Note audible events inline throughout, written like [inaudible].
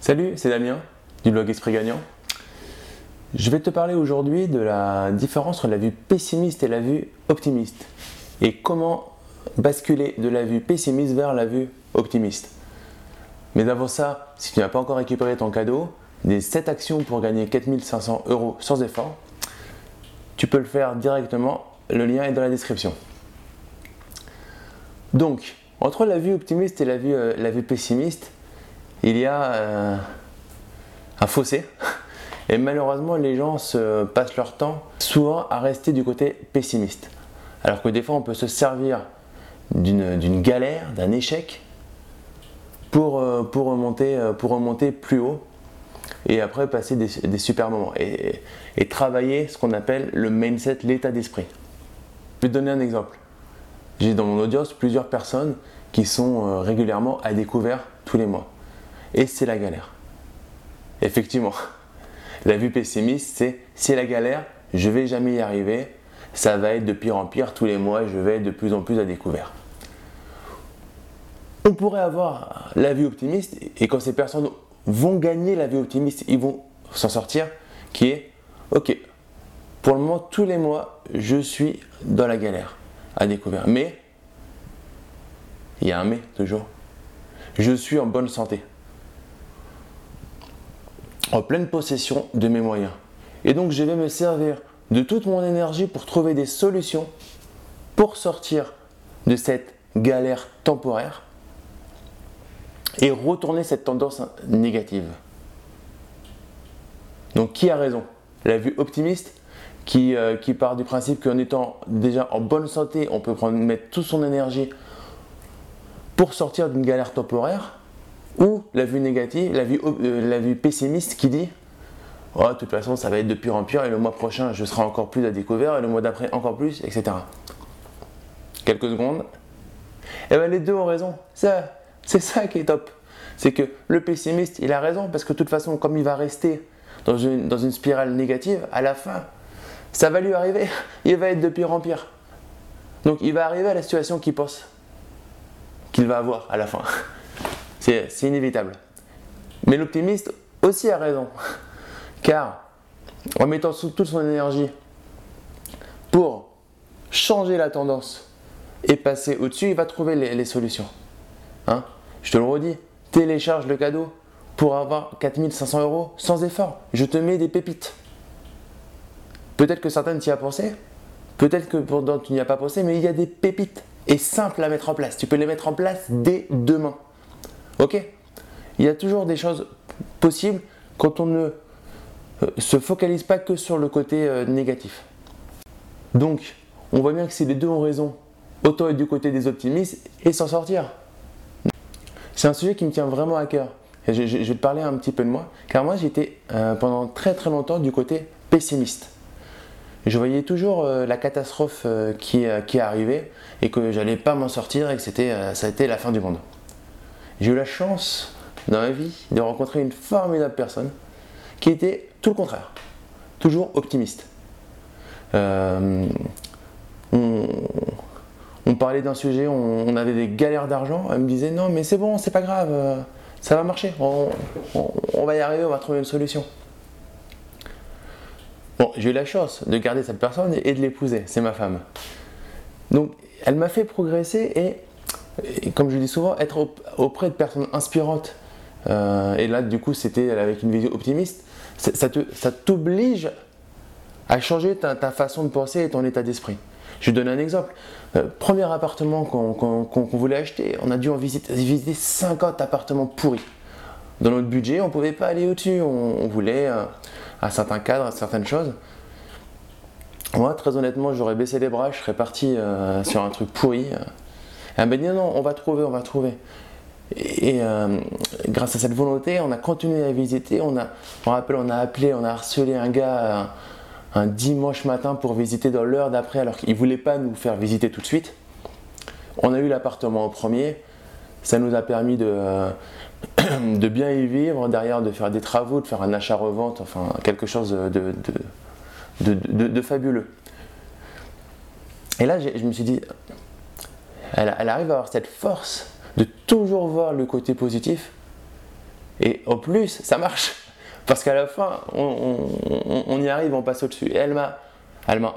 Salut, c'est Damien du blog Esprit Gagnant. Je vais te parler aujourd'hui de la différence entre la vue pessimiste et la vue optimiste et comment basculer de la vue pessimiste vers la vue optimiste. Mais avant ça, si tu n'as pas encore récupéré ton cadeau, des 7 actions pour gagner 4500 euros sans effort, tu peux le faire directement. Le lien est dans la description. Donc, entre la vue optimiste et la vue, euh, la vue pessimiste, il y a euh, un fossé. Et malheureusement, les gens se passent leur temps souvent à rester du côté pessimiste. Alors que des fois, on peut se servir d'une galère, d'un échec, pour, euh, euh, pour remonter plus haut et après passer des, super moments et, et, travailler ce qu'on appelle le mindset, l'état d'esprit. Je vais te donner un exemple. J'ai dans mon audience plusieurs personnes qui sont régulièrement à découvert tous les mois et c'est la galère. Effectivement, la vue pessimiste, c'est c'est la galère, je vais jamais y arriver, ça va être de pire en pire tous les mois, je vais être de plus en plus à découvert. On pourrait avoir la vue optimiste, et quand ces personnes vont gagner la vue optimiste, ils vont s'en sortir, qui est, ok, pour le moment, tous les mois, je suis dans la galère, à découvert. Mais, il y a un mais toujours, je suis en bonne santé en pleine possession de mes moyens. Et donc je vais me servir de toute mon énergie pour trouver des solutions pour sortir de cette galère temporaire et retourner cette tendance négative. Donc qui a raison? La vue optimiste qui, euh, qui part du principe qu'en étant déjà en bonne santé, on peut prendre, mettre toute son énergie pour sortir d'une galère temporaire ou la vue négative, la vue, euh, la vue pessimiste qui dit oh, de toute façon, ça va être de pire en pire, et le mois prochain, je serai encore plus à découvert, et le mois d'après, encore plus, etc. Quelques secondes. Et eh bien, les deux ont raison. C'est ça qui est top. C'est que le pessimiste, il a raison, parce que de toute façon, comme il va rester dans une, dans une spirale négative, à la fin, ça va lui arriver. [laughs] Il va être de pire en pire. Donc, il va arriver à la situation qu'il pense qu'il va avoir à la fin. [laughs] C'est inévitable. Mais l'optimiste aussi a raison. [laughs] Car en mettant toute son énergie pour changer la tendance et passer au-dessus, il va trouver les, solutions. Hein? Je te le redis, télécharge le cadeau pour avoir 4500 euros sans effort. Je te mets des pépites. Peut-être que certaines t'y as pensé, peut-être que pour tu n'y as pas pensé, mais il y a des pépites et simples à mettre en place. Tu peux les mettre en place dès demain. Ok Il y a toujours des choses possibles quand on ne euh, se focalise pas que sur le côté euh, négatif. Donc, on voit bien que si les deux ont raison, autant être du côté des optimistes et s'en sortir. C'est un sujet qui me tient vraiment à cœur. je, vais te parler un petit peu de moi, car moi j'étais euh, pendant très très longtemps du côté pessimiste. Je voyais toujours la catastrophe qui, qui arrivait et que j'allais pas m'en sortir et que c'était, ça a été la fin du monde. J'ai eu la chance dans ma vie de rencontrer une formidable personne qui était tout le contraire, toujours optimiste. Euh, on, parlait d'un sujet, on, avait des galères d'argent, elle me disait non mais c'est bon, c'est pas grave, euh, ça va marcher, on, va y arriver, on va trouver une solution. Bon, j'ai eu la chance de garder cette personne et de l'épouser, c'est ma femme. Donc elle m'a fait progresser et comme je dis souvent, être auprès de personnes inspirantes, euh, et là du coup c'était avec une vision optimiste, ça t'oblige à changer ta, façon de penser et ton état d'esprit. Je donne un exemple. Euh, premier appartement qu'on voulait acheter, on a dû en visiter, visiter 50 appartements pourris. Dans notre budget, on ne pouvait pas aller au-dessus. On, voulait euh, un certain cadre, certaines choses. Moi, très honnêtement, j'aurais baissé les bras, je serais parti sur un truc pourri. Elle m'a dit non, on va trouver, on va trouver. Et euh, grâce à cette volonté, on a continué à visiter. On a, on rappelle, on a appelé, on a harcelé un gars un, dimanche matin pour visiter dans l'heure d'après, alors qu'il voulait pas nous faire visiter tout de suite. On a eu l'appartement au premier. Ça nous a permis de, [coughs] de bien y vivre, derrière de faire des travaux, de faire un achat-revente, enfin quelque chose de, de, de fabuleux. Et là, je me suis dit, elle, arrive à avoir cette force de toujours voir le côté positif Et au plus, ça marche. Parce qu'à la fin, on, y arrive, on passe au-dessus. Elle m'a,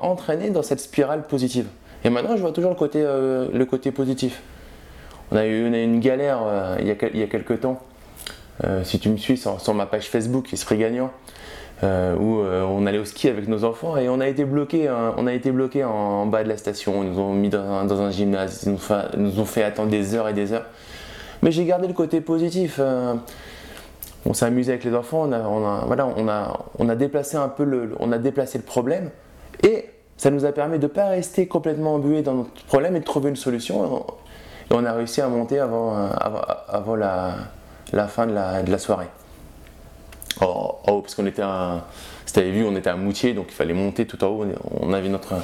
entraîné dans cette spirale positive. Et maintenant, je vois toujours le côté, euh, le côté positif. On a eu une galère euh, il, y a, il, a, quelques temps. Euh, si tu me suis sur, ma page Facebook, Esprit Gagnant, où on allait au ski avec nos enfants et on a été bloqué, on a été en, bas de la station. Ils nous ont mis dans un, gymnase, ils nous, ont fait attendre des heures et des heures. Mais j'ai gardé le côté positif on s'est amusé avec les enfants, on a, déplacé un peu le, problème et ça nous a permis de ne pas rester complètement embué dans notre problème et de trouver une solution. Et on a réussi à monter avant, la, fin de la soirée. Oh, oh parce qu'on était à, vu, on était à Moutier, donc il fallait monter tout en haut. On avait notre,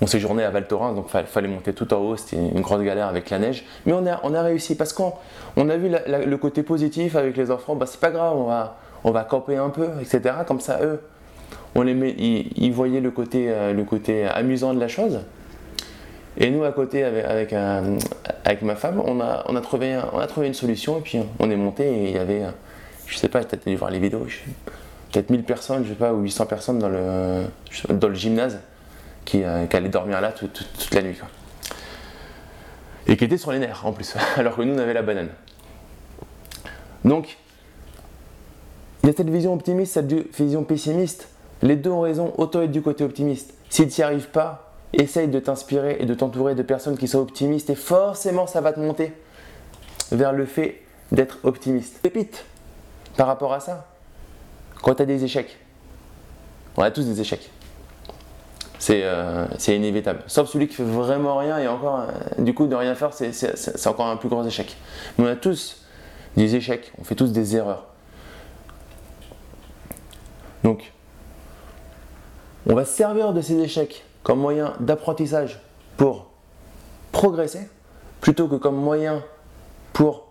on séjournait à Val Thorens, donc il fallait monter tout en haut, c'était une grosse galère avec la neige. Mais on a, on a réussi parce qu'on on a vu le côté positif avec les enfants, bah, c'est pas grave, on va, on va camper un peu, etc. Comme ça, eux, on les met, ils, voyaient le côté, euh, le côté amusant de la chose. Et nous, à côté, avec, avec, euh, avec ma femme, on a, on, a trouvé, on a trouvé une solution et puis on est monté et il y avait, je sais pas, peut-être voir les vidéos, peut-être 1000 personnes, je sais pas, ou 800 personnes dans le, dans le gymnase qui, euh, allait dormir là toute, la nuit. Et qui était sur les nerfs en plus, [laughs] alors que nous on avait la banane. Donc, il y a cette vision optimiste, cette vision pessimiste. Les deux ont raison, autant être du côté optimiste. Si tu n'y arrives pas, essaye de t'inspirer et de t'entourer de personnes qui sont optimistes et forcément ça va te monter vers le fait d'être optimiste. Pépite par rapport à ça. Quand tu as des échecs, on a tous des échecs. Euh, c'est inévitable. Sauf celui qui fait vraiment rien et encore, euh, du coup, de rien faire, c'est encore un plus grand échec. Mais on a tous des échecs, on fait tous des erreurs. Donc, on va se servir de ces échecs comme moyen d'apprentissage pour progresser, plutôt que comme moyen pour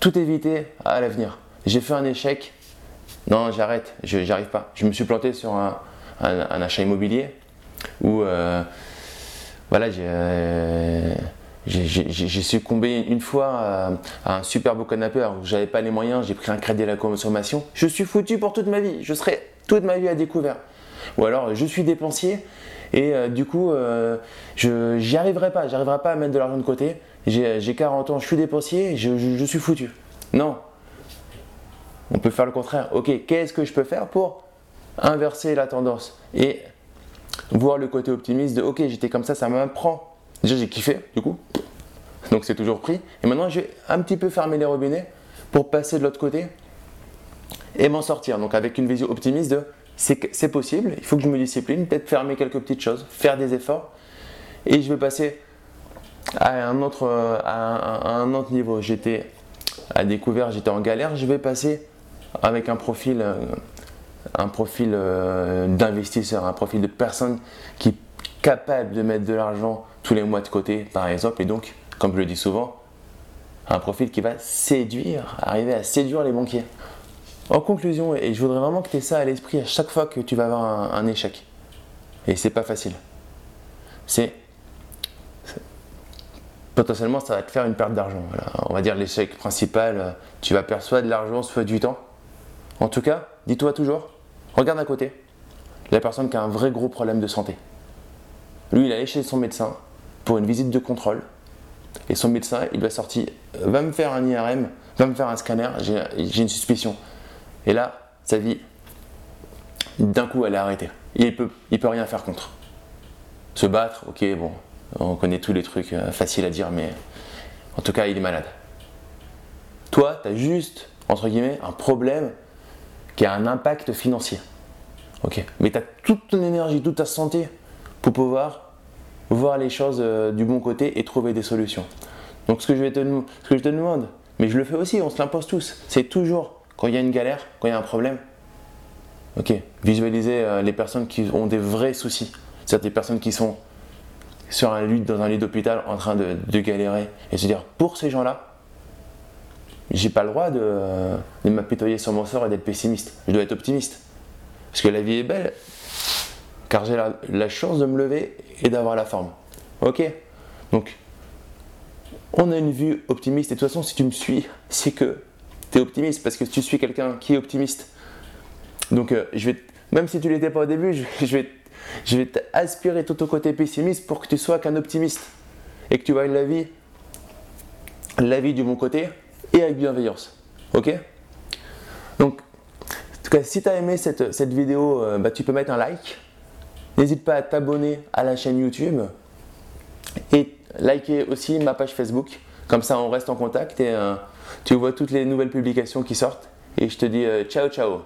tout éviter à l'avenir. J'ai fait un échec, non, j'arrête, j'arrive pas. Je me suis planté sur un achat immobilier, où euh, voilà, euh, j'ai succombé une fois à, un super beau canapé alors que j'avais pas les moyens, j'ai pris un crédit à la consommation. Je suis foutu pour toute ma vie, je serai toute ma vie à découvert. Ou alors je suis dépensier et euh, du coup je j'y arriverai pas, j'arriverai pas à mettre de l'argent de côté. J'ai 40 ans, je suis dépensier, je, je suis foutu. Non. On peut faire le contraire. Ok, qu'est-ce que je peux faire pour inverser la tendance et voir le côté optimiste de ok, j'étais comme ça, ça m'apprend. Déjà, j'ai kiffé, du coup, donc c'est toujours pris. Et maintenant, je vais un petit peu fermer les robinets pour passer de l'autre côté et m'en sortir. Donc, avec une vision optimiste de c'est possible, il faut que je me discipline, peut-être fermer quelques petites choses, faire des efforts et je vais passer à un autre, autre niveau. J'étais à découvert, j'étais en galère, je vais passer avec un profil euh, un profil euh, d'investisseur, un profil de personne qui est capable de mettre de l'argent tous les mois de côté, par exemple, et donc, comme je le dis souvent, un profil qui va séduire, arriver à séduire les banquiers. En conclusion, et je voudrais vraiment que tu aies ça à l'esprit à chaque fois que tu vas avoir un, échec. Et c'est pas facile. C'est potentiellement ça va te faire une perte d'argent. On va dire l'échec principal, tu vas perdre soit de l'argent, soit du temps. En tout cas, dis-toi toujours, regarde à côté, la personne qui a un vrai gros problème de santé. Lui, il allé chez son médecin pour une visite de contrôle. Et son médecin, il lui a sorti Va me faire un IRM, va me faire un scanner, j'ai une suspicion. Et là, sa vie, d'un coup, elle est arrêtée. Il ne peut, il peut rien faire contre. Se battre, ok, bon, on connaît tous les trucs euh, faciles à dire, mais en tout cas, il est malade. Toi, tu as juste, entre guillemets, un problème qui a un impact financier. Ok, mais tu as toute ton énergie, toute ta santé pour pouvoir voir les choses euh, du bon côté et trouver des solutions. Donc ce que, je vais te, ce que je te demande, mais je le fais aussi, on se l'impose tous, c'est toujours quand il y a une galère, quand il y a un problème, ok, visualiser euh, les personnes qui ont des vrais soucis, c'est-à-dire des personnes qui sont sur un lit, dans un lit d'hôpital en train de, de galérer et se dire pour ces gens-là, j'ai pas le droit de, de m'apitoyer sur mon sort et d'être pessimiste. Je dois être optimiste. Parce que la vie est belle, car j'ai la, chance de me lever et d'avoir la forme. Ok Donc, on a une vue optimiste. Et de toute façon, si tu me suis, [laughs] c'est que tu es optimiste parce que tu suis quelqu'un qui est optimiste. Donc, euh, je vais, même si tu l'étais pas au début, je, [laughs] vais, je vais t'aspirer tout au côté pessimiste pour que tu sois qu'un optimiste et que tu vois la vie, la vie du bon côté et avec bienveillance. Ok? Donc, en tout cas, si tu as aimé cette, cette vidéo, euh, bah, tu peux mettre un like. N'hésite pas à t'abonner à la chaîne YouTube et liker aussi ma page Facebook. Comme ça, on reste en contact et euh, tu vois toutes les nouvelles publications qui sortent. Et je te dis ciao ciao